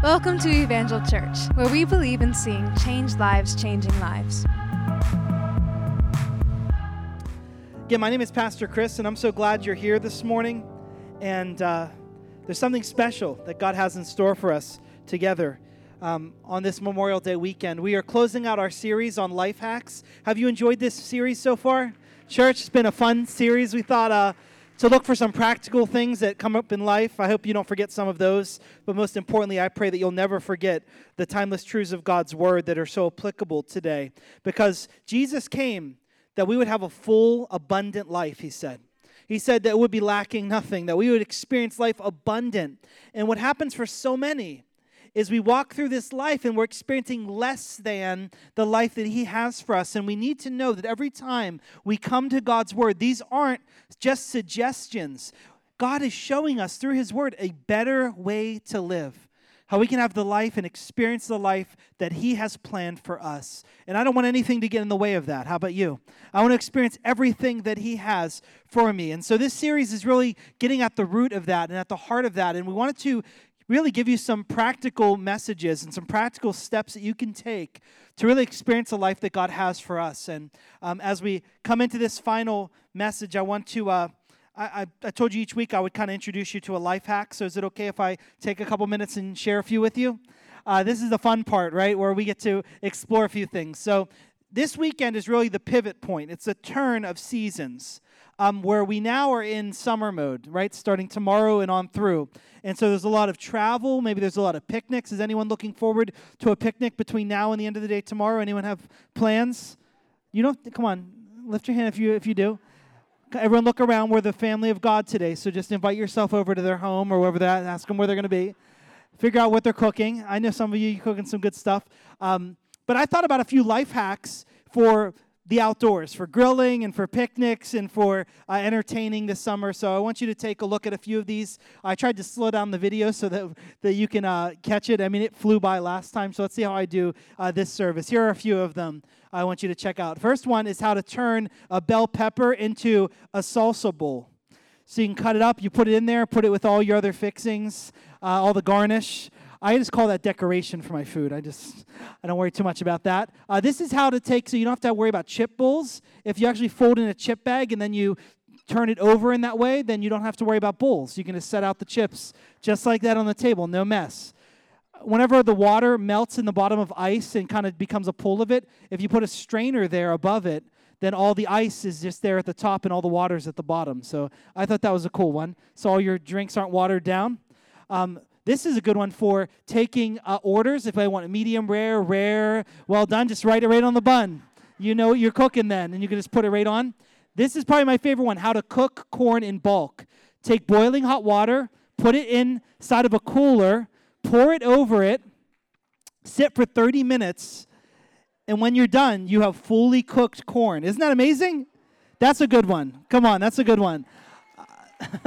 Welcome to Evangel Church, where we believe in seeing changed lives changing lives. Again, my name is Pastor Chris, and I'm so glad you're here this morning. And uh, there's something special that God has in store for us together um, on this Memorial Day weekend. We are closing out our series on life hacks. Have you enjoyed this series so far? Church, it's been a fun series. We thought uh, to look for some practical things that come up in life. I hope you don't forget some of those. But most importantly, I pray that you'll never forget the timeless truths of God's word that are so applicable today. Because Jesus came that we would have a full, abundant life, he said. He said that it would be lacking nothing, that we would experience life abundant. And what happens for so many is we walk through this life and we're experiencing less than the life that He has for us. And we need to know that every time we come to God's Word, these aren't just suggestions. God is showing us through His Word a better way to live how we can have the life and experience the life that He has planned for us. And I don't want anything to get in the way of that. How about you? I want to experience everything that He has for me. And so this series is really getting at the root of that and at the heart of that. And we wanted to really give you some practical messages and some practical steps that you can take to really experience the life that God has for us. And um, as we come into this final message, I want to. Uh, I, I, told you each week I would kind of introduce you to a life hack. So is it okay if I take a couple minutes and share a few with you? Uh, this is the fun part, right, where we get to explore a few things. So this weekend is really the pivot point. It's a turn of seasons um, where we now are in summer mode, right? Starting tomorrow and on through. And so there's a lot of travel. Maybe there's a lot of picnics. Is anyone looking forward to a picnic between now and the end of the day tomorrow? Anyone have plans? You don't, come on, lift your hand if you, if you do. Everyone look around. We're the family of God today. So just invite yourself over to their home or wherever that, ask them where they're going to be. Figure out what they're cooking. I know some of you are cooking some good stuff. Um, but I thought about a few life hacks for the outdoors for grilling and for picnics and for uh, entertaining this summer. So I want you to take a look at a few of these. I tried to slow down the video so that, that you can uh, catch it. I mean, it flew by last time, so let's see how I do uh, this service. Here are a few of them I want you to check out. First one is how to turn a bell pepper into a salsa bowl. So you can cut it up, you put it in there, put it with all your other fixings, uh, all the garnish. I just call that decoration for my food. I just, I don't worry too much about that. Uh, this is how to take, so you don't have to worry about chip bowls. If you actually fold in a chip bag and then you turn it over in that way, then you don't have to worry about bowls. You can just set out the chips just like that on the table, no mess. Whenever the water melts in the bottom of ice and kind of becomes a pool of it, if you put a strainer there above it, then all the ice is just there at the top and all the water's at the bottom. So I thought that was a cool one. So all your drinks aren't watered down. Um, this is a good one for taking uh, orders. If I want a medium rare, rare, well done, just write it right on the bun. You know you're cooking then, and you can just put it right on. This is probably my favorite one how to cook corn in bulk. Take boiling hot water, put it inside of a cooler, pour it over it, sit for 30 minutes, and when you're done, you have fully cooked corn. Isn't that amazing? That's a good one. Come on, that's a good one.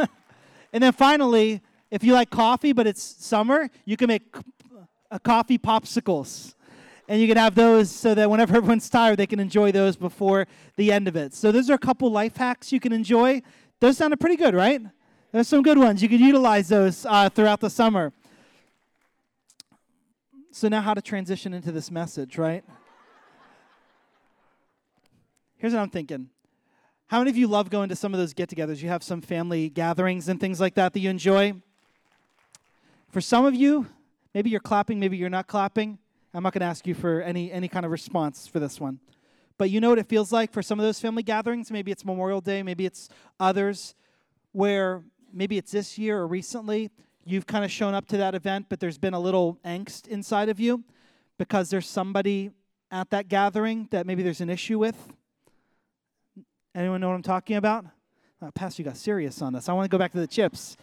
and then finally, if you like coffee, but it's summer, you can make a coffee popsicles. And you can have those so that whenever everyone's tired, they can enjoy those before the end of it. So, those are a couple life hacks you can enjoy. Those sounded pretty good, right? There's some good ones. You can utilize those uh, throughout the summer. So, now how to transition into this message, right? Here's what I'm thinking how many of you love going to some of those get togethers? You have some family gatherings and things like that that you enjoy? For some of you, maybe you're clapping, maybe you're not clapping. I'm not going to ask you for any, any kind of response for this one. But you know what it feels like for some of those family gatherings? Maybe it's Memorial Day, maybe it's others, where maybe it's this year or recently, you've kind of shown up to that event, but there's been a little angst inside of you because there's somebody at that gathering that maybe there's an issue with. Anyone know what I'm talking about? Uh, Pastor, you got serious on this. I want to go back to the chips.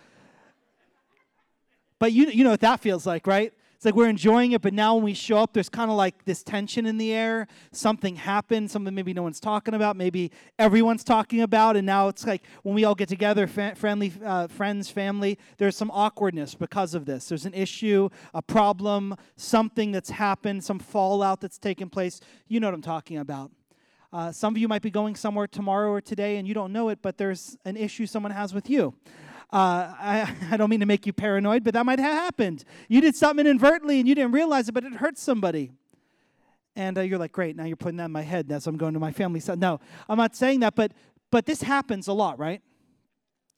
But you, you know what that feels like, right? It's like we're enjoying it, but now when we show up, there's kind of like this tension in the air. Something happened, something maybe no one's talking about, maybe everyone's talking about, and now it's like when we all get together, fa- friendly uh, friends, family, there's some awkwardness because of this. There's an issue, a problem, something that's happened, some fallout that's taken place. You know what I'm talking about. Uh, some of you might be going somewhere tomorrow or today and you don't know it, but there's an issue someone has with you. Uh, I, I don't mean to make you paranoid, but that might have happened. You did something inadvertently and you didn't realize it, but it hurt somebody. And uh, you're like, great, now you're putting that in my head as I'm going to my family. So, no, I'm not saying that, but, but this happens a lot, right?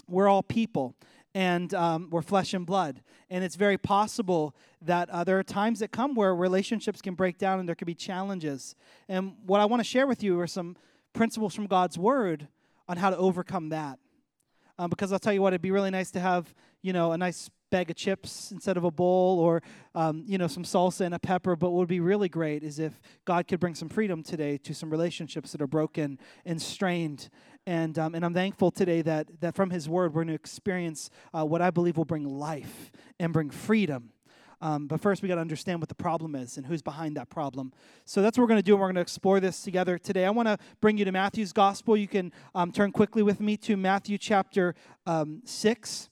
We're all people and um, we're flesh and blood. And it's very possible that uh, there are times that come where relationships can break down and there can be challenges. And what I want to share with you are some principles from God's Word on how to overcome that um, because I'll tell you what, it'd be really nice to have, you know, a nice bag of chips instead of a bowl or, um, you know, some salsa and a pepper. But what would be really great is if God could bring some freedom today to some relationships that are broken and strained. And, um, and I'm thankful today that, that from His Word, we're going to experience uh, what I believe will bring life and bring freedom um, but first, we got to understand what the problem is and who's behind that problem. So that's what we're going to do. And we're going to explore this together today. I want to bring you to Matthew's gospel. You can um, turn quickly with me to Matthew chapter um, 6.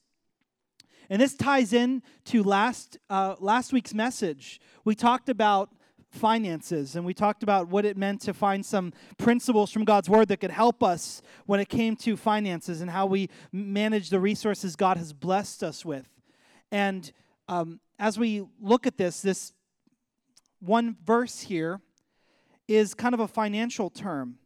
And this ties in to last, uh, last week's message. We talked about finances and we talked about what it meant to find some principles from God's word that could help us when it came to finances and how we manage the resources God has blessed us with. And um, as we look at this, this one verse here is kind of a financial term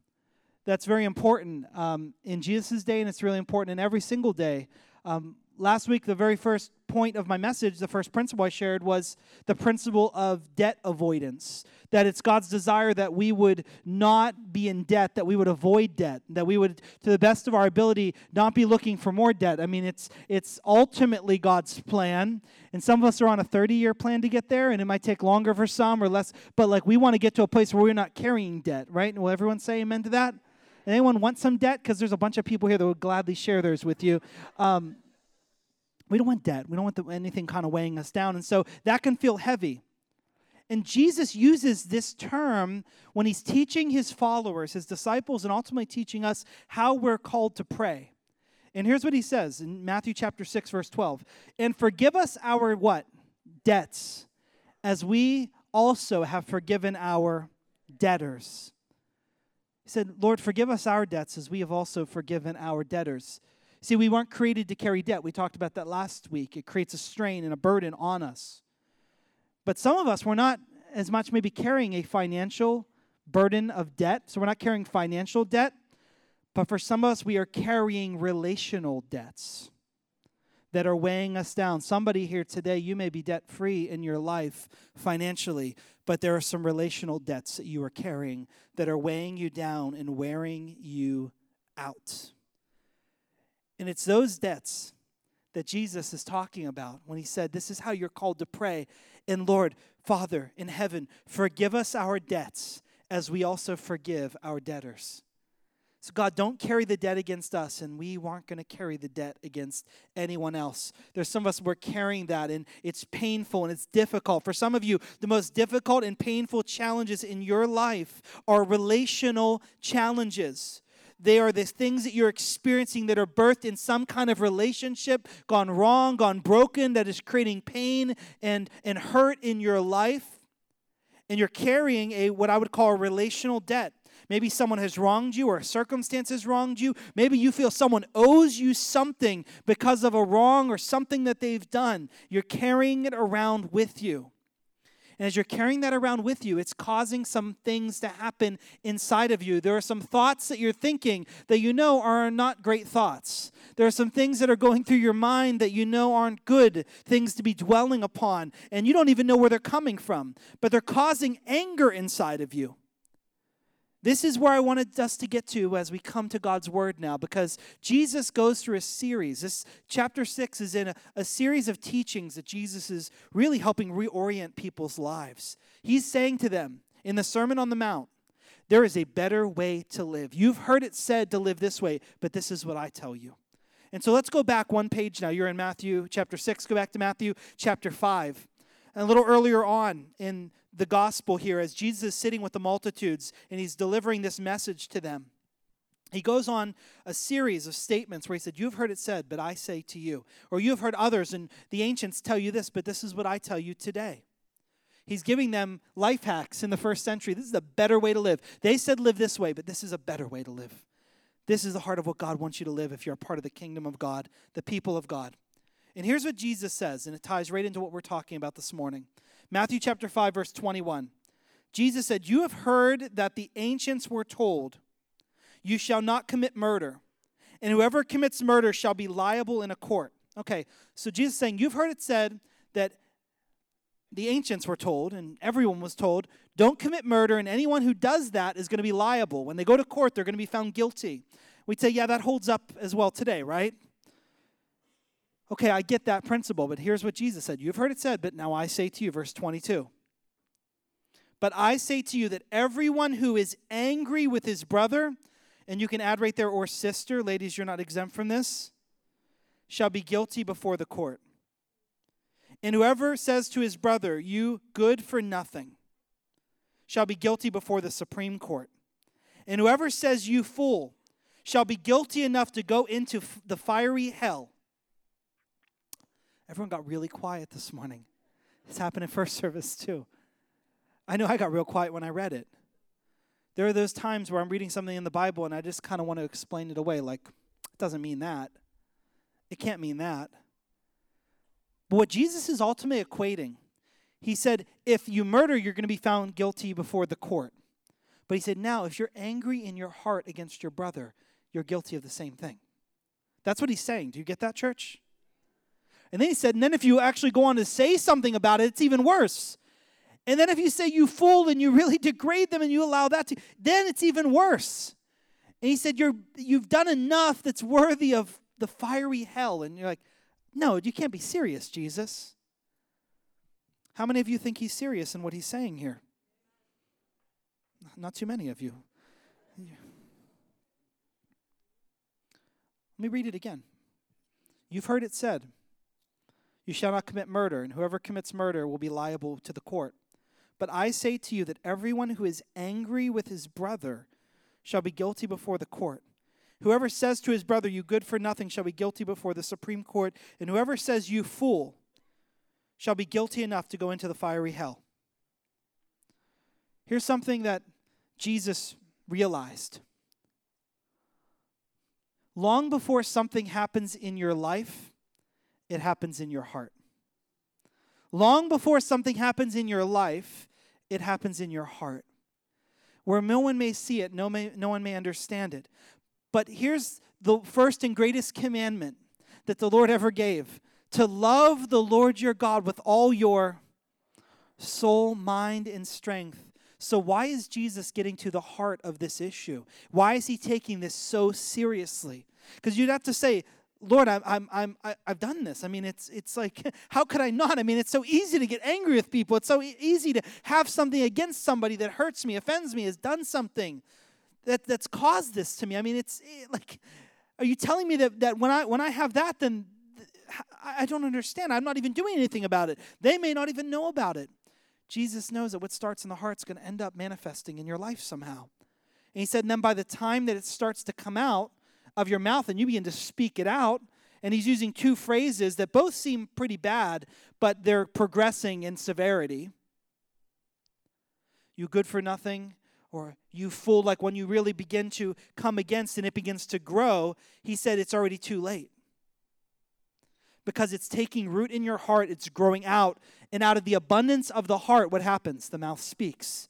that's very important um, in Jesus' day, and it's really important in every single day. Um, last week, the very first point of my message, the first principle I shared was the principle of debt avoidance. That it's God's desire that we would not be in debt, that we would avoid debt, that we would, to the best of our ability, not be looking for more debt. I mean, it's it's ultimately God's plan, and some of us are on a 30-year plan to get there, and it might take longer for some or less. But like we want to get to a place where we're not carrying debt, right? And will everyone say amen to that? Anyone want some debt? Because there's a bunch of people here that would gladly share theirs with you. Um, we don't want debt. We don't want the, anything kind of weighing us down. And so that can feel heavy. And Jesus uses this term when he's teaching his followers, his disciples, and ultimately teaching us how we're called to pray. And here's what he says in Matthew chapter 6 verse 12. And forgive us our what? Debts, as we also have forgiven our debtors. He said, Lord, forgive us our debts as we have also forgiven our debtors. See, we weren't created to carry debt. We talked about that last week. It creates a strain and a burden on us. But some of us, we're not as much maybe carrying a financial burden of debt. So we're not carrying financial debt. But for some of us, we are carrying relational debts that are weighing us down. Somebody here today, you may be debt free in your life financially, but there are some relational debts that you are carrying that are weighing you down and wearing you out. And it's those debts that Jesus is talking about when he said, This is how you're called to pray. And Lord, Father in heaven, forgive us our debts as we also forgive our debtors. So, God, don't carry the debt against us, and we aren't going to carry the debt against anyone else. There's some of us, we're carrying that, and it's painful and it's difficult. For some of you, the most difficult and painful challenges in your life are relational challenges. They are the things that you're experiencing that are birthed in some kind of relationship, gone wrong, gone broken, that is creating pain and, and hurt in your life. And you're carrying a what I would call a relational debt. Maybe someone has wronged you or circumstances wronged you. Maybe you feel someone owes you something because of a wrong or something that they've done. You're carrying it around with you. And as you're carrying that around with you, it's causing some things to happen inside of you. There are some thoughts that you're thinking that you know are not great thoughts. There are some things that are going through your mind that you know aren't good things to be dwelling upon, and you don't even know where they're coming from, but they're causing anger inside of you. This is where I wanted us to get to as we come to God's Word now, because Jesus goes through a series. This chapter six is in a, a, series of teachings that Jesus is really helping reorient people's lives. He's saying to them in the Sermon on the Mount, there is a better way to live. You've heard it said to live this way, but this is what I tell you. And so let's go back one page now. You're in Matthew chapter 6. Go back to Matthew chapter 5. And a little earlier on in the gospel here as Jesus is sitting with the multitudes and he's delivering this message to them. He goes on a series of statements where he said, You've heard it said, but I say to you. Or you've heard others, and the ancients tell you this, but this is what I tell you today. He's giving them life hacks in the first century. This is a better way to live. They said live this way, but this is a better way to live. This is the heart of what God wants you to live if you're a part of the kingdom of God, the people of God. And here's what Jesus says, and it ties right into what we're talking about this morning. Matthew chapter 5 verse 21. Jesus said, "You have heard that the ancients were told, you shall not commit murder, and whoever commits murder shall be liable in a court." Okay, so Jesus saying, "You've heard it said that the ancients were told, and everyone was told, don't commit murder, and anyone who does that is going to be liable. When they go to court, they're going to be found guilty. We'd say, yeah, that holds up as well today, right? Okay, I get that principle, but here's what Jesus said. You've heard it said, but now I say to you, verse 22. But I say to you that everyone who is angry with his brother, and you can add right there, or sister, ladies, you're not exempt from this, shall be guilty before the court. And whoever says to his brother, You good for nothing, shall be guilty before the Supreme Court. And whoever says, You fool, shall be guilty enough to go into f- the fiery hell. Everyone got really quiet this morning. This happened in first service too. I know I got real quiet when I read it. There are those times where I'm reading something in the Bible and I just kind of want to explain it away, like, it doesn't mean that. It can't mean that. But what Jesus is ultimately equating, he said, if you murder, you're going to be found guilty before the court. But he said, now, if you're angry in your heart against your brother, you're guilty of the same thing. That's what he's saying. Do you get that, church? And then he said, and then if you actually go on to say something about it, it's even worse. And then if you say you fool and you really degrade them and you allow that to, then it's even worse. And he said, You're, you've done enough that's worthy of the fiery hell. And you're like, no, you can't be serious, Jesus. How many of you think he's serious in what he's saying here? Not too many of you. Let me read it again. You've heard it said, You shall not commit murder, and whoever commits murder will be liable to the court. But I say to you that everyone who is angry with his brother shall be guilty before the court. Whoever says to his brother, You good for nothing, shall be guilty before the Supreme Court. And whoever says, You fool, shall be guilty enough to go into the fiery hell. Here's something that Jesus realized. Long before something happens in your life, it happens in your heart. Long before something happens in your life, it happens in your heart. Where no one may see it, no, may, no one may understand it. But here's the first and greatest commandment that the Lord ever gave to love the Lord your God with all your soul, mind, and strength. So, why is Jesus getting to the heart of this issue? Why is he taking this so seriously? Because you'd have to say, Lord, I'm, I'm, I'm, I've done this. I mean, it's, it's like, how could I not? I mean, it's so easy to get angry with people. It's so e- easy to have something against somebody that hurts me, offends me, has done something that, that's caused this to me. I mean, it's eh, like, are you telling me that, that when, I, when I have that, then I don't understand. I'm not even doing anything about it. They may not even know about it. Jesus knows that what starts in the heart is going to end up manifesting in your life somehow. And he said, and then by the time that it starts to come out of your mouth and you begin to speak it out, and he's using two phrases that both seem pretty bad, but they're progressing in severity. You good for nothing, or you fool, like when you really begin to come against and it begins to grow, he said it's already too late. Because it's taking root in your heart, it's growing out. And out of the abundance of the heart, what happens? The mouth speaks.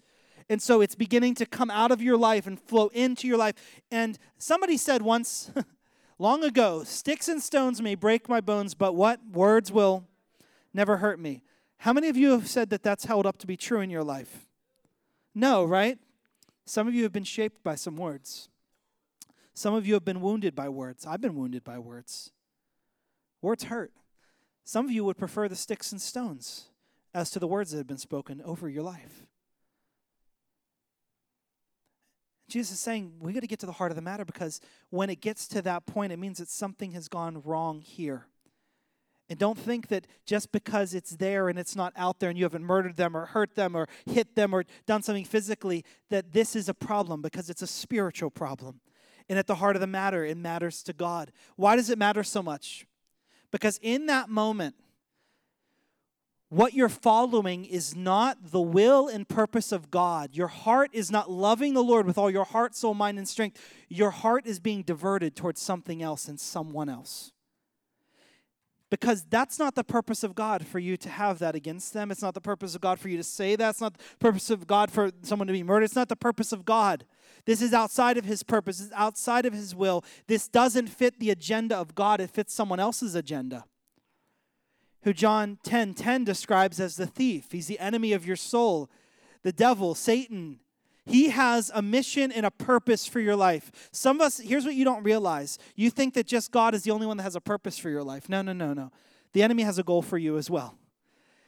And so it's beginning to come out of your life and flow into your life. And somebody said once, long ago, sticks and stones may break my bones, but what? Words will never hurt me. How many of you have said that that's held up to be true in your life? No, right? Some of you have been shaped by some words. Some of you have been wounded by words. I've been wounded by words. Words hurt. Some of you would prefer the sticks and stones as to the words that have been spoken over your life. Jesus is saying we got to get to the heart of the matter because when it gets to that point, it means that something has gone wrong here. And don't think that just because it's there and it's not out there and you haven't murdered them or hurt them or hit them or done something physically, that this is a problem because it's a spiritual problem. And at the heart of the matter, it matters to God. Why does it matter so much? Because in that moment, what you're following is not the will and purpose of God. Your heart is not loving the Lord with all your heart, soul, mind, and strength. Your heart is being diverted towards something else and someone else. Because that's not the purpose of God for you to have that against them. It's not the purpose of God for you to say that. It's not the purpose of God for someone to be murdered. It's not the purpose of God. This is outside of His purpose, it's outside of His will. This doesn't fit the agenda of God, it fits someone else's agenda who John 10 10 describes as the thief. He's the enemy of your soul, the devil, Satan. He has a mission and a purpose for your life. Some of us, here's what you don't realize you think that just God is the only one that has a purpose for your life. No, no, no, no. The enemy has a goal for you as well.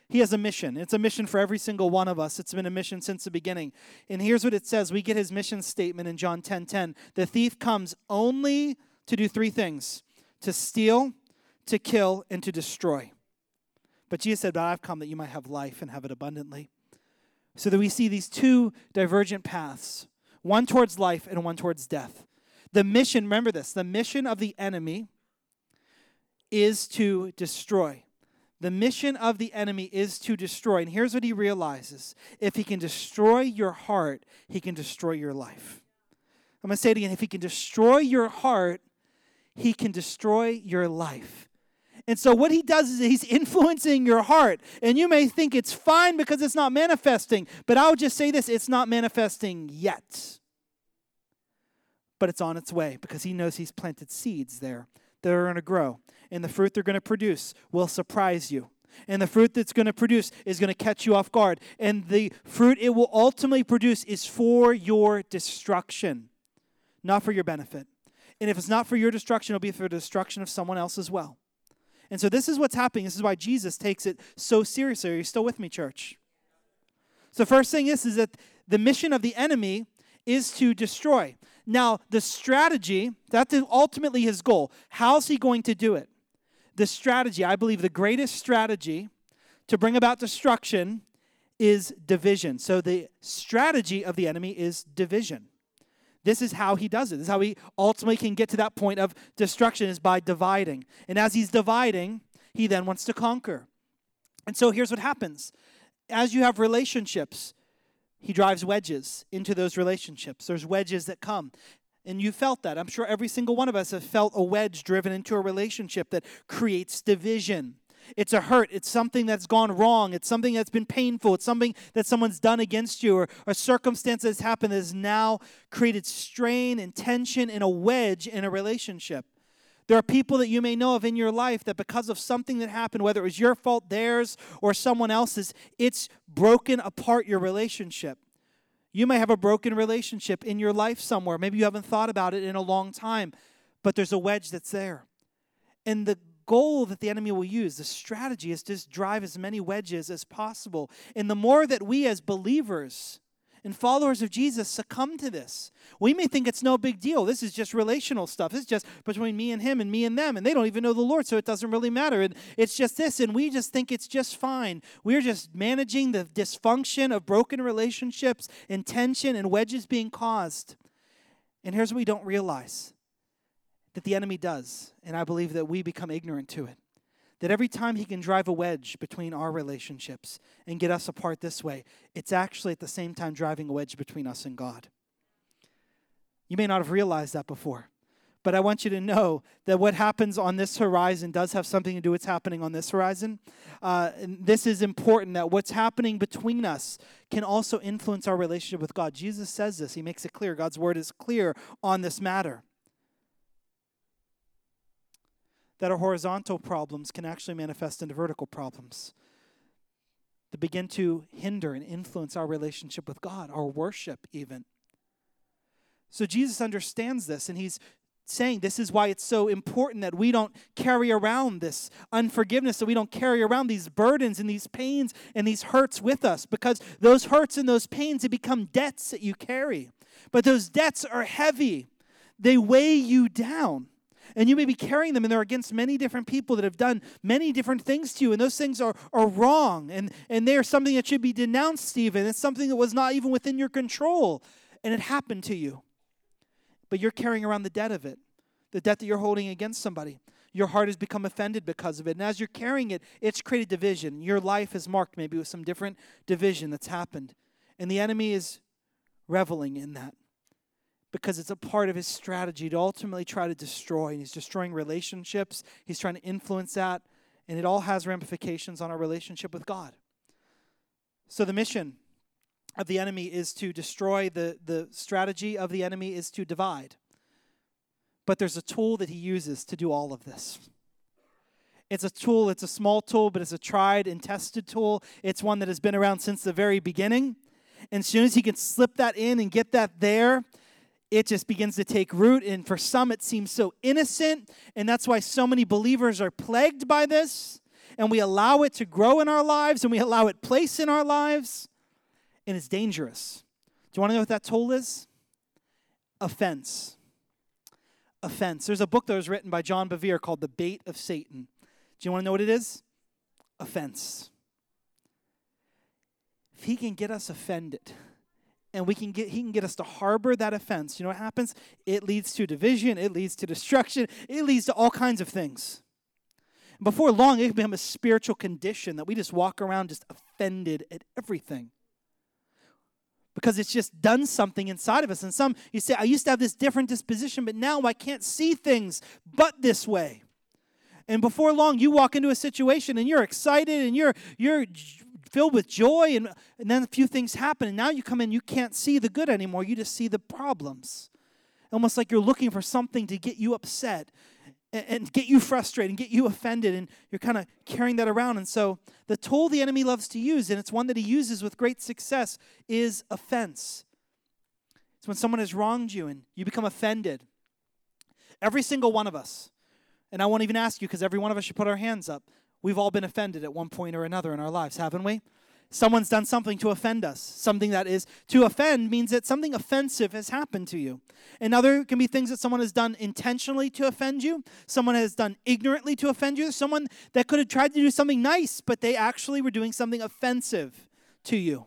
He has a mission. It's a mission for every single one of us. It's been a mission since the beginning. And here's what it says. We get his mission statement in John 10:10. 10, 10. The thief comes only to do three things: to steal, to kill, and to destroy. But Jesus said, But I've come that you might have life and have it abundantly. So that we see these two divergent paths one towards life and one towards death. The mission, remember this, the mission of the enemy is to destroy. The mission of the enemy is to destroy. And here's what he realizes if he can destroy your heart, he can destroy your life. I'm going to say it again. If he can destroy your heart, he can destroy your life. And so what he does is he's influencing your heart. And you may think it's fine because it's not manifesting, but I would just say this it's not manifesting yet. But it's on its way because he knows he's planted seeds there that are going to grow. And the fruit they're going to produce will surprise you. And the fruit that's going to produce is going to catch you off guard. And the fruit it will ultimately produce is for your destruction, not for your benefit. And if it's not for your destruction, it'll be for the destruction of someone else as well. And so this is what's happening. This is why Jesus takes it so seriously. Are you still with me, church? So first thing is, is that the mission of the enemy is to destroy. Now, the strategy, that's ultimately his goal. How's he going to do it? The strategy, I believe the greatest strategy to bring about destruction is division. So the strategy of the enemy is division. This is how he does it. This is how he ultimately can get to that point of destruction is by dividing. And as he's dividing, he then wants to conquer. And so here's what happens. As you have relationships, he drives wedges into those relationships. There's wedges that come. And you felt that. I'm sure every single one of us have felt a wedge driven into a relationship that creates division. It's a hurt. It's something that's gone wrong. It's something that's been painful. It's something that someone's done against you or a circumstance that's happened that has now created strain and tension and a wedge in a relationship. There are people that you may know of in your life that because of something that happened, whether it was your fault, theirs, or someone else's, it's broken apart your relationship. You may have a broken relationship in your life somewhere. Maybe you haven't thought about it in a long time, but there's a wedge that's there. And the goal that the enemy will use, the strategy, is to drive as many wedges as possible. And the more that we as believers and followers of Jesus succumb to this, we may think it's no big deal. This is just relational stuff. It's just between me and him and me and them, and they don't even know the Lord, so it doesn't really matter. And it's just this, and we just think it's just fine. We're just managing the dysfunction of broken relationships and tension and wedges being caused. And here's what we don't realize that the enemy does, and I believe that we become ignorant to it. That every time he can drive a wedge between our relationships and get us apart this way, it's actually at the same time driving a wedge between us and God. You may not have realized that before, but I want you to know that what happens on this horizon does have something to do with what's happening on this horizon. Uh, and this is important that what's happening between us can also influence our relationship with God. Jesus says this, he makes it clear. God's word is clear on this matter. That our horizontal problems can actually manifest into vertical problems that begin to hinder and influence our relationship with God, our worship, even. So Jesus understands this, and he's saying this is why it's so important that we don't carry around this unforgiveness, that we don't carry around these burdens and these pains and these hurts with us, because those hurts and those pains, they become debts that you carry. But those debts are heavy, they weigh you down. And you may be carrying them, and they're against many different people that have done many different things to you, and those things are, are wrong, and, and they are something that should be denounced, even. It's something that was not even within your control, and it happened to you. But you're carrying around the debt of it, the debt that you're holding against somebody. your heart has become offended because of it. And as you're carrying it, it's created division. Your life is marked maybe with some different division that's happened. And the enemy is reveling in that because it's a part of his strategy to ultimately try to destroy. And he's destroying relationships, he's trying to influence that, and it all has ramifications on our relationship with God. So the mission of the enemy is to destroy, the, the strategy of the enemy is to divide. But there's a tool that he uses to do all of this. It's a tool, it's a small tool, but it's a tried and tested tool. It's one that has been around since the very beginning. And as soon as he can slip that in and get that there, it just begins to take root. And for some, it seems so innocent. And that's why so many believers are plagued by this. And we allow it to grow in our lives and we allow it place in our lives. And it's dangerous. Do you want to know what that toll is? Offense. Offense. There's a book that was written by John Bevere called The Bait of Satan. Do you want to know what it is? Offense. If he can get us offended, and we can get he can get us to harbor that offense. You know what happens? It leads to division. It leads to destruction. It leads to all kinds of things. Before long it can become a spiritual condition that we just walk around just offended at everything. Because it's just done something inside of us. And some you say i used to have this different disposition but now i can't see things but this way. And before long you walk into a situation and you're excited and you're you're filled with joy, and, and then a few things happen, and now you come in, you can't see the good anymore. You just see the problems. Almost like you're looking for something to get you upset and, and get you frustrated and get you offended, and you're kind of carrying that around. And so, the tool the enemy loves to use, and it's one that he uses with great success, is offense. It's when someone has wronged you and you become offended. Every single one of us, and I won't even ask you because every one of us should put our hands up. We've all been offended at one point or another in our lives, haven't we? Someone's done something to offend us. Something that is to offend means that something offensive has happened to you. And other can be things that someone has done intentionally to offend you. Someone has done ignorantly to offend you. Someone that could have tried to do something nice, but they actually were doing something offensive to you.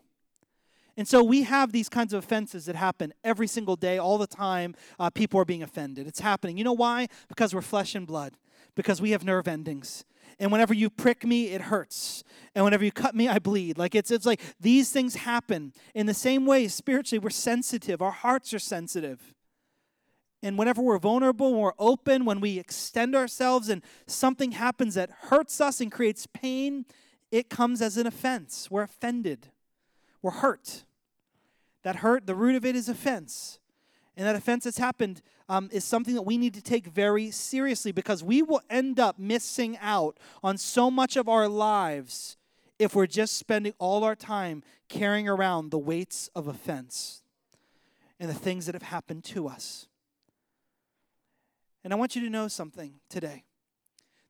And so we have these kinds of offenses that happen every single day, all the time. Uh, people are being offended. It's happening. You know why? Because we're flesh and blood, because we have nerve endings and whenever you prick me it hurts. And whenever you cut me i bleed. Like it's it's like these things happen. In the same way spiritually we're sensitive. Our hearts are sensitive. And whenever we're vulnerable when we're open when we extend ourselves and something happens that hurts us and creates pain it comes as an offense. We're offended. We're hurt. That hurt the root of it is offense and that offense that's happened um, is something that we need to take very seriously because we will end up missing out on so much of our lives if we're just spending all our time carrying around the weights of offense and the things that have happened to us. And I want you to know something today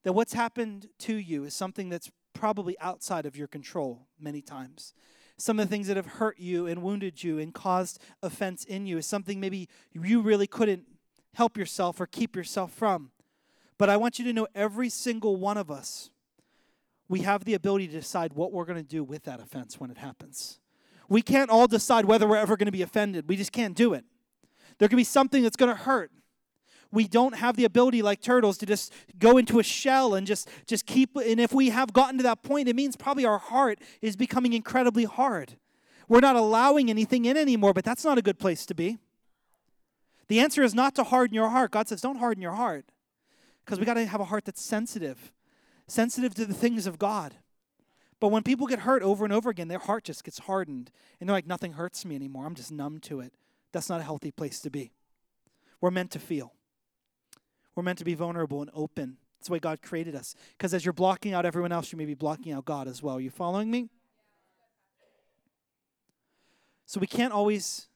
that what's happened to you is something that's probably outside of your control many times some of the things that have hurt you and wounded you and caused offense in you is something maybe you really couldn't help yourself or keep yourself from. But I want you to know every single one of us, we have the ability to decide what we're going to do with that offense when it happens. We can't all decide whether we're ever going to be offended. We just can't do it. There could be something that's going to hurt we don't have the ability like turtles to just go into a shell and just just keep and if we have gotten to that point it means probably our heart is becoming incredibly hard. We're not allowing anything in anymore but that's not a good place to be. The answer is not to harden your heart. God says don't harden your heart because we got to have a heart that's sensitive sensitive to the things of god. But when people get hurt over and over again their heart just gets hardened and they're like nothing hurts me anymore. I'm just numb to it. That's not a healthy place to be. We're meant to feel we're meant to be vulnerable and open. That's the way God created us. Because as you're blocking out everyone else, you may be blocking out God as well. Are you following me? So we can't always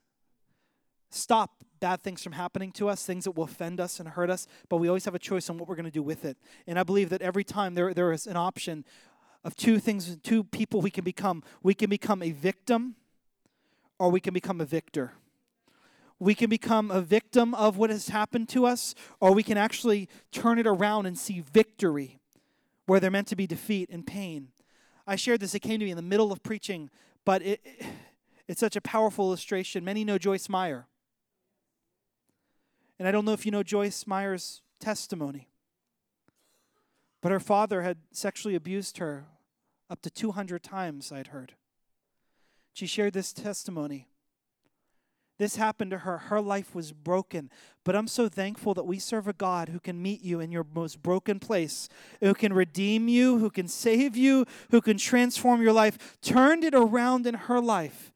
stop bad things from happening to us, things that will offend us and hurt us, but we always have a choice on what we're going to do with it. And I believe that every time there, there is an option of two things, two people we can become. We can become a victim or we can become a victor we can become a victim of what has happened to us, or we can actually turn it around and see victory where they're meant to be defeat and pain. I shared this, it came to me in the middle of preaching, but it, it's such a powerful illustration. Many know Joyce Meyer. And I don't know if you know Joyce Meyer's testimony. But her father had sexually abused her up to 200 times, I'd heard. She shared this testimony. This happened to her. Her life was broken. But I'm so thankful that we serve a God who can meet you in your most broken place, who can redeem you, who can save you, who can transform your life. Turned it around in her life.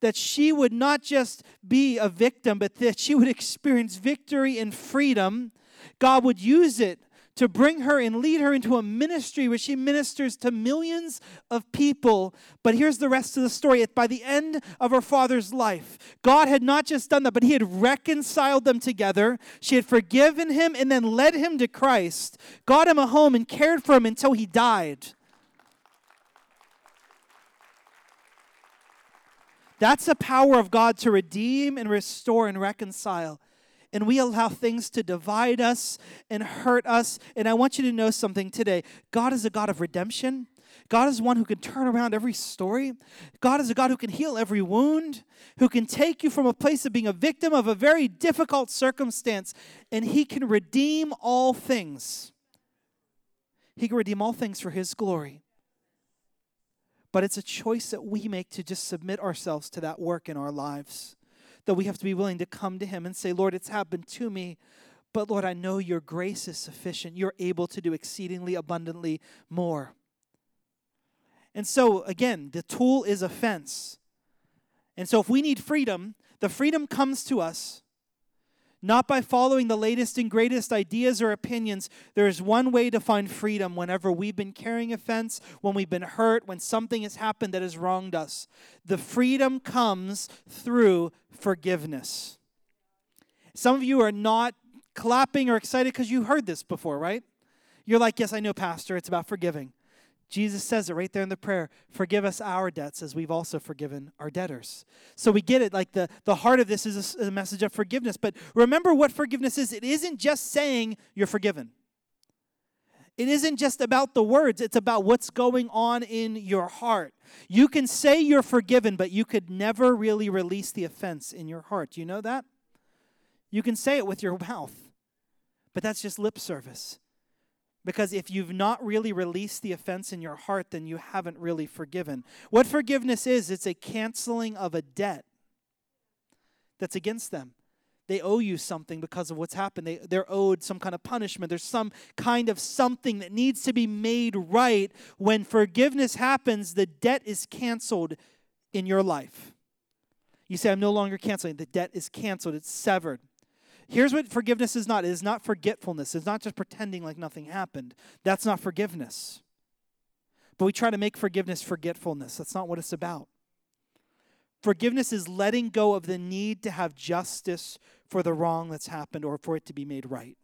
That she would not just be a victim, but that she would experience victory and freedom. God would use it to bring her and lead her into a ministry where she ministers to millions of people. But here's the rest of the story. By the end of her father's life, God had not just done that, but He had reconciled them together. She had forgiven him and then led him to Christ, got him a home, and cared for him until he died. That's the power of God to redeem and restore and reconcile and we allow things to divide us and hurt us. And I want you to know something today God is a God of redemption. God is one who can turn around every story. God is a God who can heal every wound, who can take you from a place of being a victim of a very difficult circumstance, and He can redeem all things. He can redeem all things for His glory. But it's a choice that we make to just submit ourselves to that work in our lives that we have to be willing to come to Him and say, Lord, it's happened to me, but Lord, I know your grace is sufficient. You're able to do exceedingly abundantly more. And so, again, the tool is offense. And so, if we need freedom, the freedom comes to us not by following the latest and greatest ideas or opinions. There is one way to find freedom whenever we've been carrying offense, when we've been hurt, when something has happened that has wronged us. The freedom comes through forgiveness. Some of you are not clapping or excited because you heard this before, right? You're like, Yes, I know, Pastor, it's about forgiving. Jesus says it right there in the prayer forgive us our debts as we've also forgiven our debtors. So we get it. Like the, the heart of this is a, a message of forgiveness. But remember what forgiveness is it isn't just saying you're forgiven, it isn't just about the words, it's about what's going on in your heart. You can say you're forgiven, but you could never really release the offense in your heart. Do you know that? You can say it with your mouth, but that's just lip service. Because if you've not really released the offense in your heart, then you haven't really forgiven. What forgiveness is, it's a canceling of a debt that's against them. They owe you something because of what's happened. They, they're owed some kind of punishment. There's some kind of something that needs to be made right. When forgiveness happens, the debt is canceled in your life. You say, I'm no longer canceling. The debt is canceled, it's severed. Here's what forgiveness is not it is not forgetfulness, it's not just pretending like nothing happened. That's not forgiveness. But we try to make forgiveness forgetfulness. That's not what it's about. Forgiveness is letting go of the need to have justice for the wrong that's happened or for it to be made right.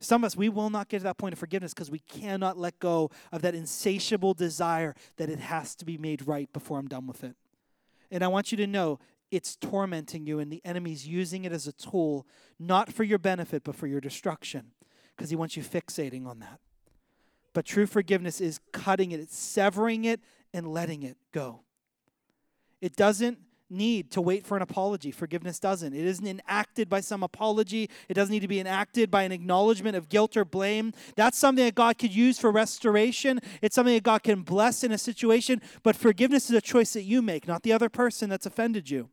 Some of us, we will not get to that point of forgiveness because we cannot let go of that insatiable desire that it has to be made right before I'm done with it. And I want you to know it's tormenting you, and the enemy's using it as a tool, not for your benefit, but for your destruction, because he wants you fixating on that. But true forgiveness is cutting it, it's severing it and letting it go. It doesn't need to wait for an apology. Forgiveness doesn't. It isn't enacted by some apology. It doesn't need to be enacted by an acknowledgement of guilt or blame. That's something that God could use for restoration. It's something that God can bless in a situation. But forgiveness is a choice that you make, not the other person that's offended you.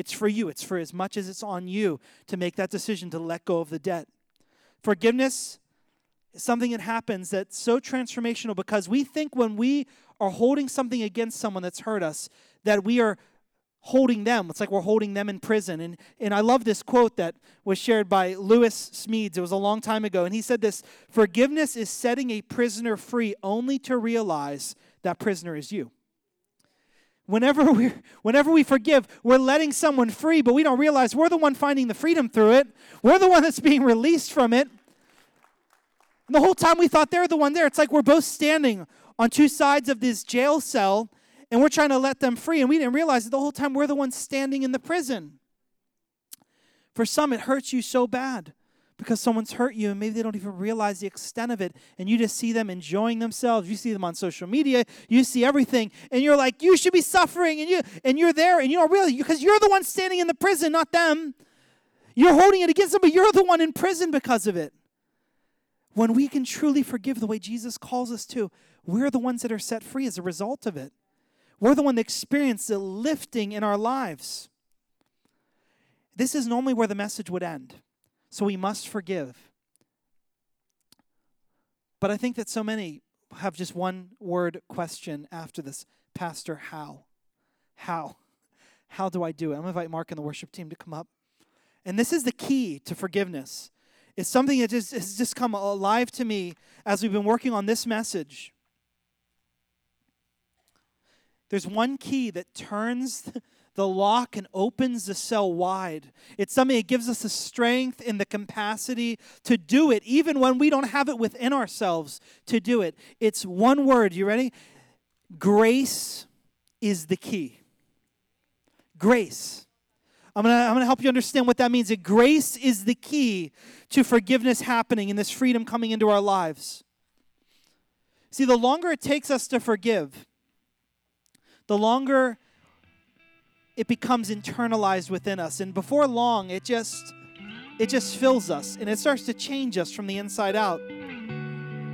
It's for you. It's for as much as it's on you to make that decision to let go of the debt. Forgiveness is something that happens that's so transformational because we think when we are holding something against someone that's hurt us, that we are holding them. It's like we're holding them in prison. And, and I love this quote that was shared by Lewis Smedes. It was a long time ago. And he said this Forgiveness is setting a prisoner free only to realize that prisoner is you. Whenever we whenever we forgive, we're letting someone free, but we don't realize we're the one finding the freedom through it. We're the one that's being released from it. And the whole time we thought they're the one there. It's like we're both standing on two sides of this jail cell and we're trying to let them free, and we didn't realize that the whole time we're the ones standing in the prison. For some, it hurts you so bad because someone's hurt you and maybe they don't even realize the extent of it. And you just see them enjoying themselves. You see them on social media. You see everything. And you're like you should be suffering. And you and you're there. And you don't really because you're the one standing in the prison not them. You're holding it against them but you're the one in prison because of it. When we can truly forgive the way Jesus calls us to, we're the ones that are set free as a result of it. We're the one that experience the lifting in our lives. This is normally where the message would end. So we must forgive. But I think that so many have just one word question after this Pastor, how? How? How do I do it? I'm going to invite Mark and the worship team to come up. And this is the key to forgiveness. It's something that just has just come alive to me as we've been working on this message. There's one key that turns the lock and opens the cell wide. It's something that gives us the strength and the capacity to do it, even when we don't have it within ourselves to do it. It's one word. You ready? Grace is the key. Grace. I'm going to I'm going to help you understand what that means. That grace is the key to forgiveness happening and this freedom coming into our lives. See, the longer it takes us to forgive, the longer it becomes internalized within us and before long it just it just fills us and it starts to change us from the inside out.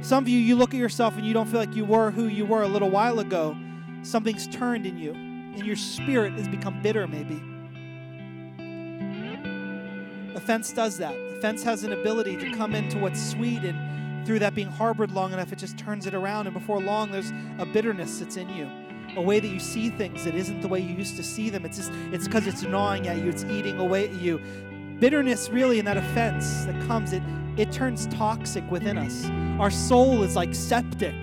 Some of you you look at yourself and you don't feel like you were who you were a little while ago. Something's turned in you and your spirit has become bitter maybe. Offense does that. Offense has an ability to come into what's sweet and through that being harbored long enough it just turns it around and before long there's a bitterness that's in you a way that you see things that isn't the way you used to see them. It's just it's because it's gnawing at you, it's eating away at you. Bitterness really and that offense that comes, it it turns toxic within us. Our soul is like septic.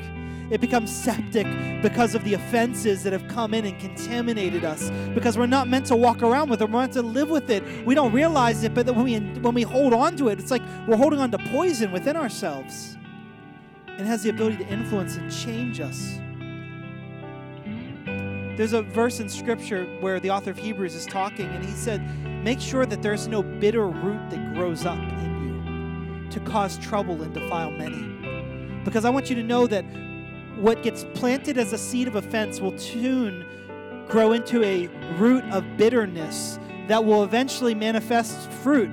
It becomes septic because of the offenses that have come in and contaminated us. Because we're not meant to walk around with it, we're meant to live with it. We don't realize it, but when we when we hold on to it, it's like we're holding on to poison within ourselves. It has the ability to influence and change us. There's a verse in scripture where the author of Hebrews is talking, and he said, Make sure that there's no bitter root that grows up in you to cause trouble and defile many. Because I want you to know that what gets planted as a seed of offense will soon grow into a root of bitterness that will eventually manifest fruit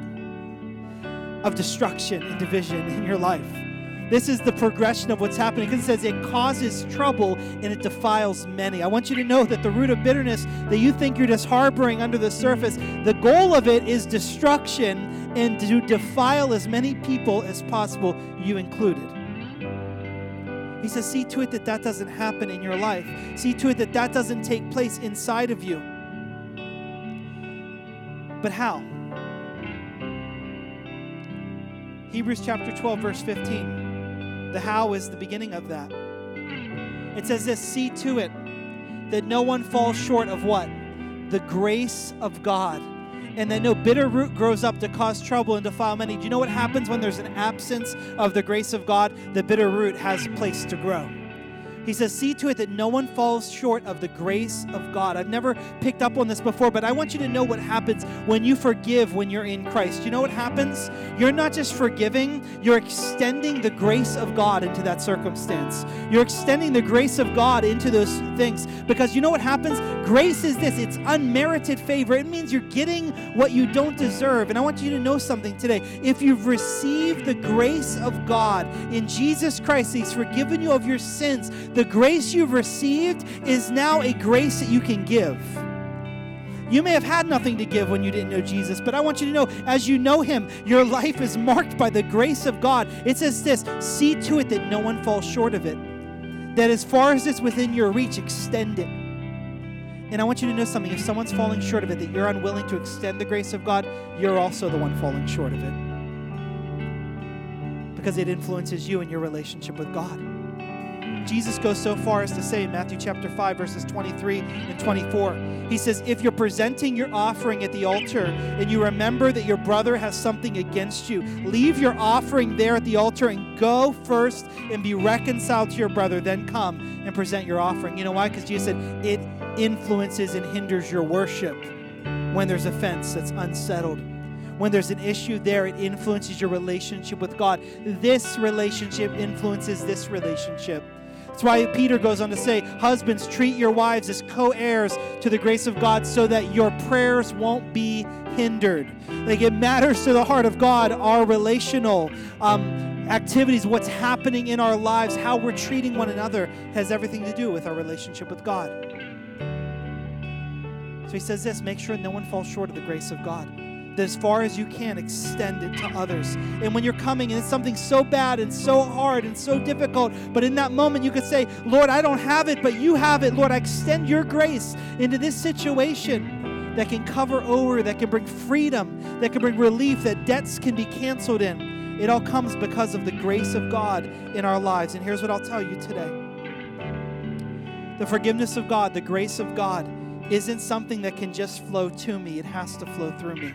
of destruction and division in your life. This is the progression of what's happening because it says it causes trouble and it defiles many. I want you to know that the root of bitterness that you think you're just harboring under the surface, the goal of it is destruction and to defile as many people as possible, you included. He says, see to it that that doesn't happen in your life. See to it that that doesn't take place inside of you. But how? Hebrews chapter 12, verse 15. The how is the beginning of that. It says this see to it that no one falls short of what? The grace of God. And that no bitter root grows up to cause trouble and defile many. Do you know what happens when there's an absence of the grace of God? The bitter root has place to grow. He says, See to it that no one falls short of the grace of God. I've never picked up on this before, but I want you to know what happens when you forgive when you're in Christ. You know what happens? You're not just forgiving, you're extending the grace of God into that circumstance. You're extending the grace of God into those things because you know what happens? Grace is this it's unmerited favor. It means you're getting what you don't deserve. And I want you to know something today. If you've received the grace of God in Jesus Christ, He's forgiven you of your sins the grace you've received is now a grace that you can give. You may have had nothing to give when you didn't know Jesus, but I want you to know as you know him, your life is marked by the grace of God. It says this see to it that no one falls short of it. That as far as it's within your reach, extend it. And I want you to know something. If someone's falling short of it, that you're unwilling to extend the grace of God, you're also the one falling short of it. Because it influences you in your relationship with God. Jesus goes so far as to say in Matthew chapter 5, verses 23 and 24, he says, If you're presenting your offering at the altar and you remember that your brother has something against you, leave your offering there at the altar and go first and be reconciled to your brother, then come and present your offering. You know why? Because Jesus said it influences and hinders your worship when there's offense that's unsettled when there's an issue there, it influences your relationship with God. This relationship influences this relationship. That's why Peter goes on to say, Husbands, treat your wives as co heirs to the grace of God so that your prayers won't be hindered. Like it matters to the heart of God, our relational. Um, activities, what's happening in our lives, how we're treating one another has everything to do with our relationship with God. So he says this make sure no one falls short of the grace of God. That as far as you can, extend it to others. And when you're coming and it's something so bad and so hard and so difficult, but in that moment you could say, Lord, I don't have it, but you have it. Lord, I extend your grace into this situation that can cover over, that can bring freedom, that can bring relief, that debts can be canceled in. It all comes because of the grace of God in our lives. And here's what I'll tell you today the forgiveness of God, the grace of God isn't something that can just flow to me, it has to flow through me.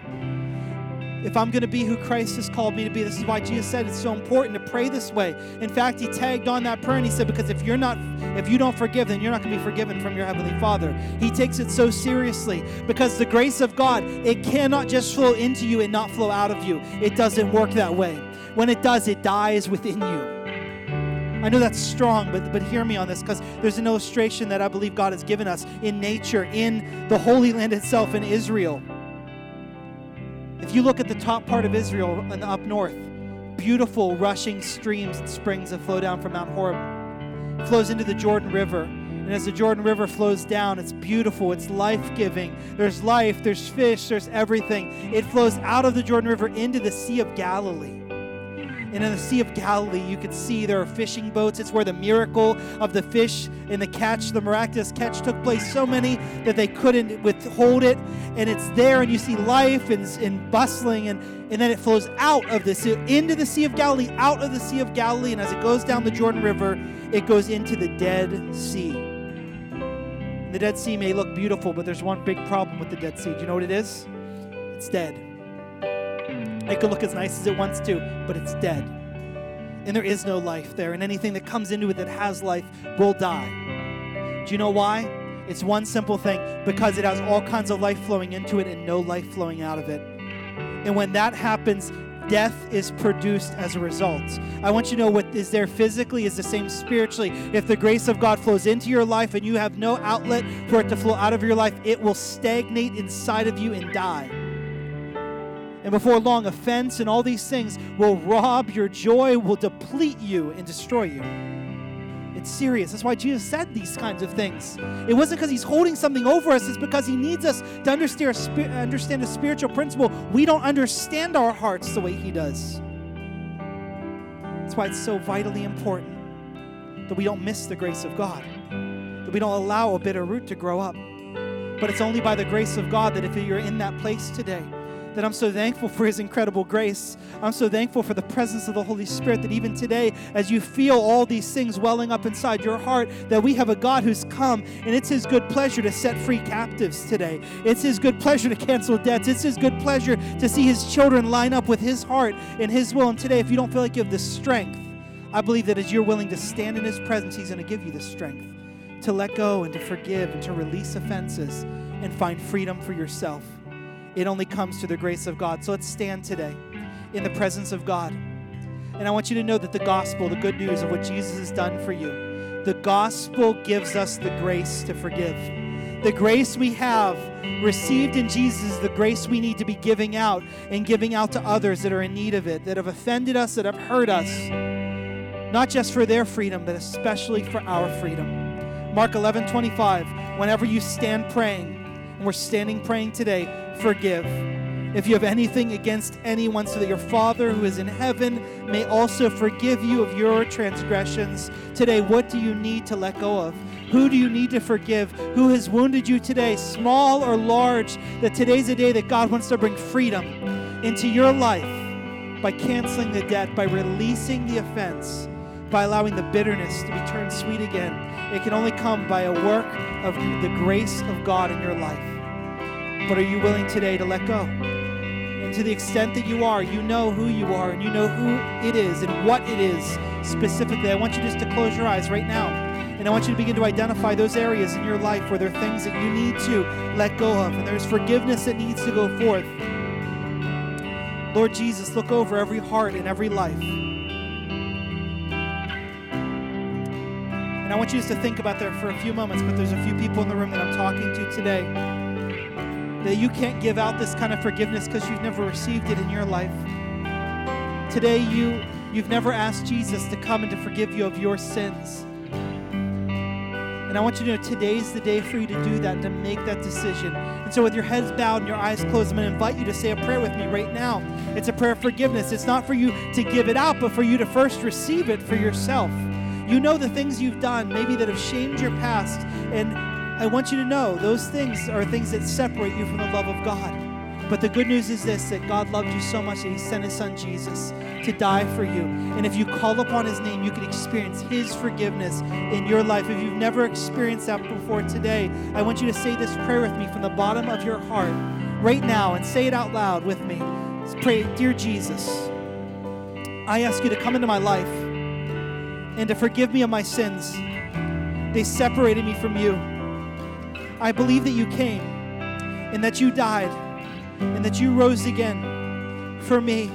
If I'm going to be who Christ has called me to be, this is why Jesus said it's so important to pray this way. In fact, he tagged on that prayer and he said, because if you're not, if you don't forgive, then you're not going to be forgiven from your heavenly Father. He takes it so seriously because the grace of God, it cannot just flow into you and not flow out of you. It doesn't work that way. When it does, it dies within you. I know that's strong, but, but hear me on this because there's an illustration that I believe God has given us in nature, in the Holy Land itself, in Israel. If you look at the top part of Israel and up north, beautiful rushing streams and springs that flow down from Mount Horeb, flows into the Jordan River. And as the Jordan River flows down, it's beautiful, it's life giving. There's life, there's fish, there's everything. It flows out of the Jordan River into the Sea of Galilee. And in the Sea of Galilee, you could see there are fishing boats. It's where the miracle of the fish and the catch, the miraculous catch, took place. So many that they couldn't withhold it. And it's there, and you see life and, and bustling, and, and then it flows out of the sea, into the Sea of Galilee, out of the Sea of Galilee. And as it goes down the Jordan River, it goes into the Dead Sea. The Dead Sea may look beautiful, but there's one big problem with the Dead Sea. Do you know what it is? It's dead. It could look as nice as it wants to, but it's dead. And there is no life there, and anything that comes into it that has life will die. Do you know why? It's one simple thing because it has all kinds of life flowing into it and no life flowing out of it. And when that happens, death is produced as a result. I want you to know what is there physically is the same spiritually. If the grace of God flows into your life and you have no outlet for it to flow out of your life, it will stagnate inside of you and die. And before long, offense and all these things will rob your joy, will deplete you, and destroy you. It's serious. That's why Jesus said these kinds of things. It wasn't because he's holding something over us, it's because he needs us to understand, understand a spiritual principle. We don't understand our hearts the way he does. That's why it's so vitally important that we don't miss the grace of God, that we don't allow a bitter root to grow up. But it's only by the grace of God that if you're in that place today, that I'm so thankful for His incredible grace. I'm so thankful for the presence of the Holy Spirit that even today, as you feel all these things welling up inside your heart, that we have a God who's come and it's His good pleasure to set free captives today. It's His good pleasure to cancel debts. It's His good pleasure to see His children line up with His heart and His will. And today, if you don't feel like you have the strength, I believe that as you're willing to stand in His presence, He's going to give you the strength to let go and to forgive and to release offenses and find freedom for yourself. It only comes through the grace of God. So let's stand today in the presence of God. And I want you to know that the gospel, the good news of what Jesus has done for you, the gospel gives us the grace to forgive. The grace we have received in Jesus the grace we need to be giving out and giving out to others that are in need of it, that have offended us, that have hurt us, not just for their freedom, but especially for our freedom. Mark 11 25, whenever you stand praying, and we're standing praying today, forgive. If you have anything against anyone, so that your Father who is in heaven may also forgive you of your transgressions. Today, what do you need to let go of? Who do you need to forgive? Who has wounded you today, small or large? That today's a day that God wants to bring freedom into your life by canceling the debt, by releasing the offense, by allowing the bitterness to be turned sweet again. It can only come by a work of the grace of God in your life. But are you willing today to let go? And to the extent that you are, you know who you are and you know who it is and what it is specifically. I want you just to close your eyes right now. And I want you to begin to identify those areas in your life where there are things that you need to let go of and there's forgiveness that needs to go forth. Lord Jesus, look over every heart and every life. And I want you just to think about that for a few moments, but there's a few people in the room that I'm talking to today that you can't give out this kind of forgiveness because you've never received it in your life. Today you you've never asked Jesus to come and to forgive you of your sins. And I want you to know today's the day for you to do that, to make that decision. And so, with your heads bowed and your eyes closed, I'm going to invite you to say a prayer with me right now. It's a prayer of forgiveness. It's not for you to give it out, but for you to first receive it for yourself. You know the things you've done, maybe that have shamed your past. And I want you to know those things are things that separate you from the love of God. But the good news is this that God loved you so much that He sent His Son Jesus to die for you. And if you call upon His name, you can experience His forgiveness in your life. If you've never experienced that before today, I want you to say this prayer with me from the bottom of your heart right now and say it out loud with me. Let's pray, Dear Jesus, I ask you to come into my life and to forgive me of my sins. They separated me from you. I believe that you came and that you died and that you rose again for me.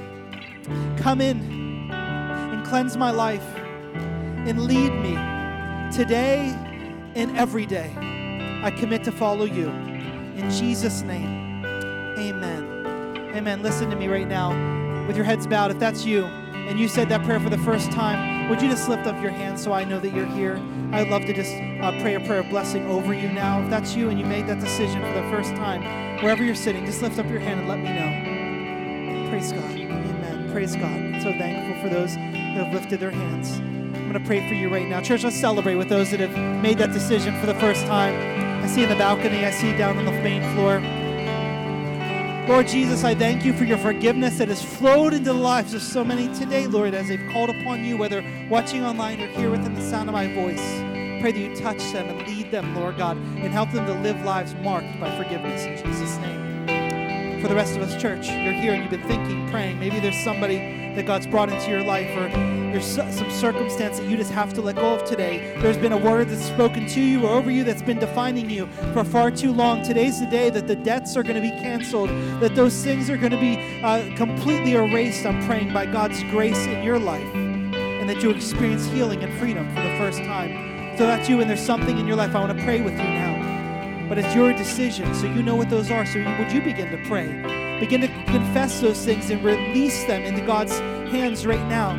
Come in and cleanse my life and lead me today and every day. I commit to follow you. In Jesus' name, amen. Amen. Listen to me right now with your heads bowed. If that's you and you said that prayer for the first time, would you just lift up your hand so I know that you're here? I'd love to just uh, pray a prayer of blessing over you now. If that's you and you made that decision for the first time, wherever you're sitting, just lift up your hand and let me know. Praise God. Amen. Praise God. I'm so thankful for those that have lifted their hands. I'm going to pray for you right now. Church, let's celebrate with those that have made that decision for the first time. I see in the balcony, I see down on the main floor. Lord Jesus, I thank you for your forgiveness that has flowed into the lives of so many today, Lord, as they've called upon you, whether watching online or here within the sound of my voice. Pray that you touch them and lead them, Lord God, and help them to live lives marked by forgiveness in Jesus' name. For the rest of us, church, you're here and you've been thinking, praying. Maybe there's somebody that God's brought into your life, or there's some circumstance that you just have to let go of today. There's been a word that's spoken to you or over you that's been defining you for far too long. Today's the day that the debts are going to be canceled, that those things are going to be uh, completely erased. I'm praying by God's grace in your life, and that you experience healing and freedom for the first time. So that's you, and there's something in your life. I want to pray with you now. But it's your decision, so you know what those are. So would you begin to pray? Begin to confess those things and release them into God's hands right now.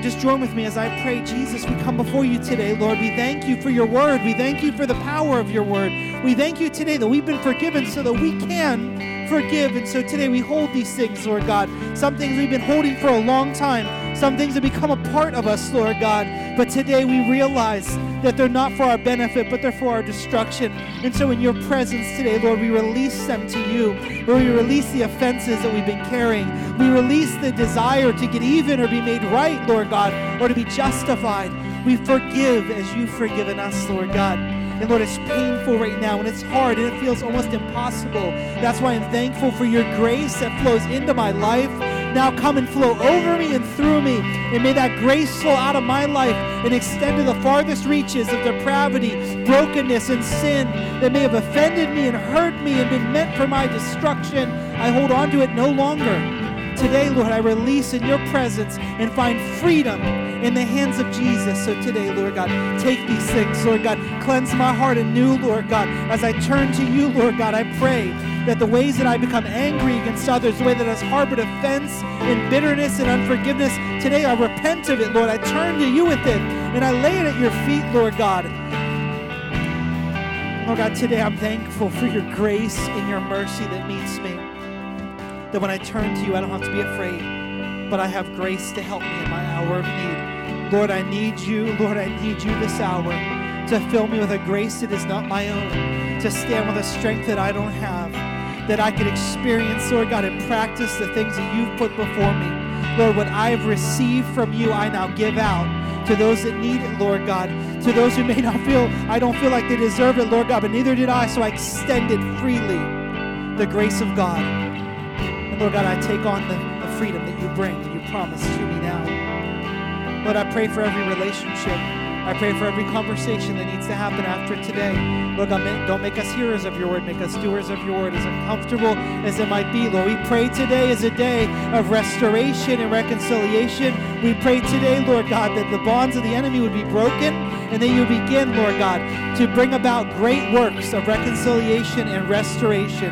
Just join with me as I pray. Jesus, we come before you today, Lord. We thank you for your word. We thank you for the power of your word. We thank you today that we've been forgiven so that we can forgive. And so today we hold these things, Lord God. Some things we've been holding for a long time. Some things have become a part of us, Lord God. But today we realize that they're not for our benefit, but they're for our destruction. And so in your presence today, Lord, we release them to you. Lord, we release the offenses that we've been carrying. We release the desire to get even or be made right, Lord God, or to be justified. We forgive as you've forgiven us, Lord God. And Lord, it's painful right now and it's hard and it feels almost impossible. That's why I'm thankful for your grace that flows into my life now come and flow over me and through me. And may that grace flow out of my life and extend to the farthest reaches of depravity, brokenness, and sin that may have offended me and hurt me and been meant for my destruction. I hold on to it no longer. Today, Lord, I release in your presence and find freedom in the hands of Jesus. So today, Lord God, take these things, Lord God, cleanse my heart anew, Lord God. As I turn to you, Lord God, I pray that the ways that I become angry against others, the way that I've harbored offense and bitterness and unforgiveness, today I repent of it, Lord. I turn to you with it and I lay it at your feet, Lord God. Lord God, today I'm thankful for your grace and your mercy that meets me. That when I turn to you, I don't have to be afraid, but I have grace to help me in my hour of need. Lord, I need you. Lord, I need you this hour to fill me with a grace that is not my own, to stand with a strength that I don't have, that I can experience, Lord God, and practice the things that you've put before me. Lord, what I have received from you, I now give out to those that need it, Lord God, to those who may not feel, I don't feel like they deserve it, Lord God, but neither did I, so I extend it freely, the grace of God. And Lord God, I take on the, the freedom that you bring and you promise to me now. Lord, I pray for every relationship. I pray for every conversation that needs to happen after today. Lord God, don't make us hearers of your word, make us doers of your word, as uncomfortable as it might be. Lord, we pray today is a day of restoration and reconciliation. We pray today, Lord God, that the bonds of the enemy would be broken and that you begin, Lord God, to bring about great works of reconciliation and restoration.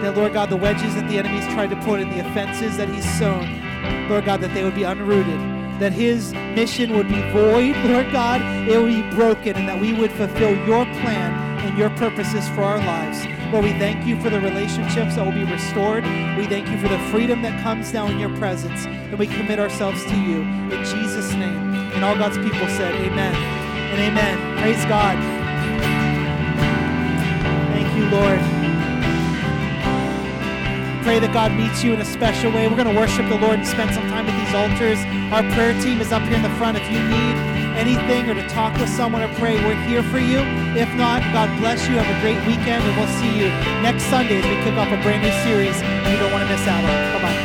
That, Lord God, the wedges that the enemy's tried to put in, the offenses that he's sown, Lord God, that they would be unrooted, that his mission would be void, Lord God, it would be broken, and that we would fulfill your plan and your purposes for our lives. Lord, we thank you for the relationships that will be restored. We thank you for the freedom that comes now in your presence, and we commit ourselves to you in Jesus' name. And all God's people said, Amen and amen. Praise God. Thank you, Lord pray that God meets you in a special way. We're going to worship the Lord and spend some time at these altars. Our prayer team is up here in the front. If you need anything or to talk with someone or pray, we're here for you. If not, God bless you. Have a great weekend, and we'll see you next Sunday as we kick off a brand new series you don't want to miss out on. Bye bye.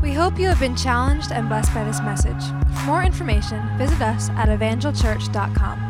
We hope you have been challenged and blessed by this message. For more information, visit us at evangelchurch.com.